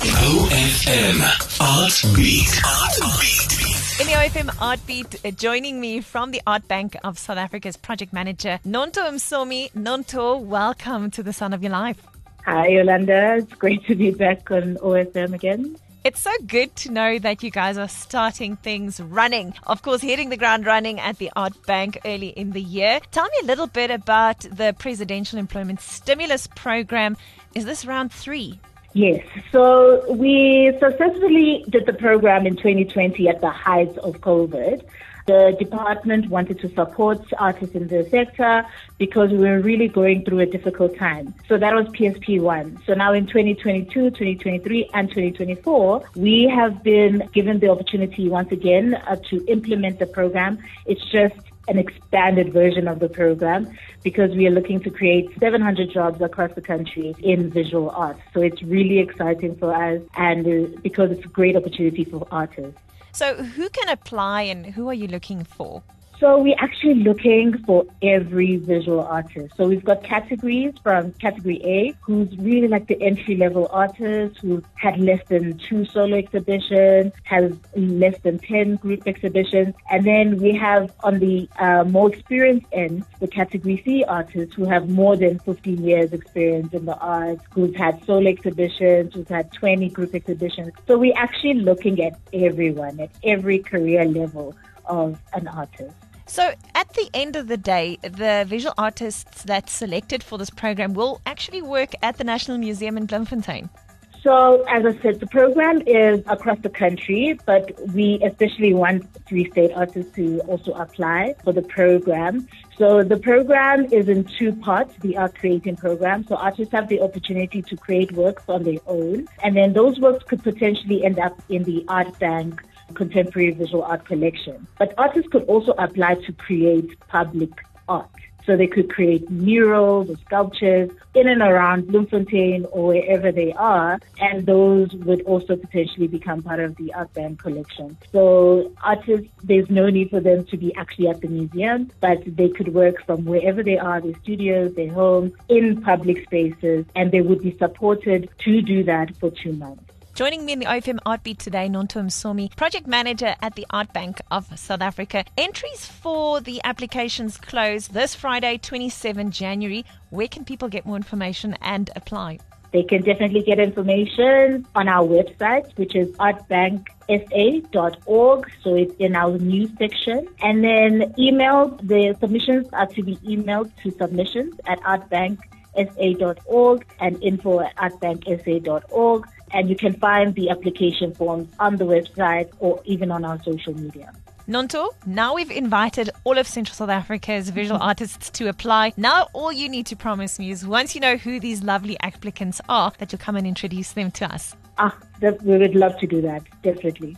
OFM Art Beat. Art Beat. In the OFM Art Beat, uh, joining me from the Art Bank of South Africa's project manager, Nonto Msomi. Nonto, welcome to the Sun of Your Life. Hi, Yolanda. It's great to be back on OFM again. It's so good to know that you guys are starting things running. Of course, hitting the ground running at the Art Bank early in the year. Tell me a little bit about the Presidential Employment Stimulus Program. Is this round three? Yes. So we successfully did the program in 2020 at the height of COVID. The department wanted to support artists in the sector because we were really going through a difficult time. So that was PSP 1. So now in 2022, 2023, and 2024, we have been given the opportunity once again uh, to implement the program. It's just an expanded version of the program because we are looking to create 700 jobs across the country in visual arts. So it's really exciting for us and uh, because it's a great opportunity for artists. So, who can apply and who are you looking for? So we're actually looking for every visual artist. So we've got categories from category A, who's really like the entry level artist who had less than two solo exhibitions, has less than 10 group exhibitions. And then we have on the uh, more experienced end, the category C artists who have more than 15 years experience in the arts, who've had solo exhibitions, who've had 20 group exhibitions. So we're actually looking at everyone at every career level of an artist. So, at the end of the day, the visual artists that's selected for this program will actually work at the National Museum in Bloemfontein. So, as I said, the program is across the country, but we especially want Free State artists to also apply for the program. So, the program is in two parts the art creating program. So, artists have the opportunity to create works on their own, and then those works could potentially end up in the art bank contemporary visual art collection. But artists could also apply to create public art. So they could create murals or sculptures in and around Bloemfontein or wherever they are, and those would also potentially become part of the art bank collection. So artists, there's no need for them to be actually at the museum, but they could work from wherever they are, their studios, their homes, in public spaces, and they would be supported to do that for two months. Joining me in the OFM Art Beat today, Nonto Msomi, project manager at the Art Bank of South Africa. Entries for the applications close this Friday, 27 January. Where can people get more information and apply? They can definitely get information on our website, which is artbanksa.org. So it's in our news section. And then email, the submissions are to be emailed to submissions at artbanksa.org and info at artbanksa.org and you can find the application forms on the website or even on our social media. Nonto, now we've invited all of Central South Africa's visual mm-hmm. artists to apply. Now all you need to promise me is once you know who these lovely applicants are, that you'll come and introduce them to us. Ah, that, we would love to do that, definitely.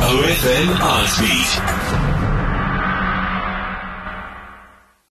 OFM Art Beat.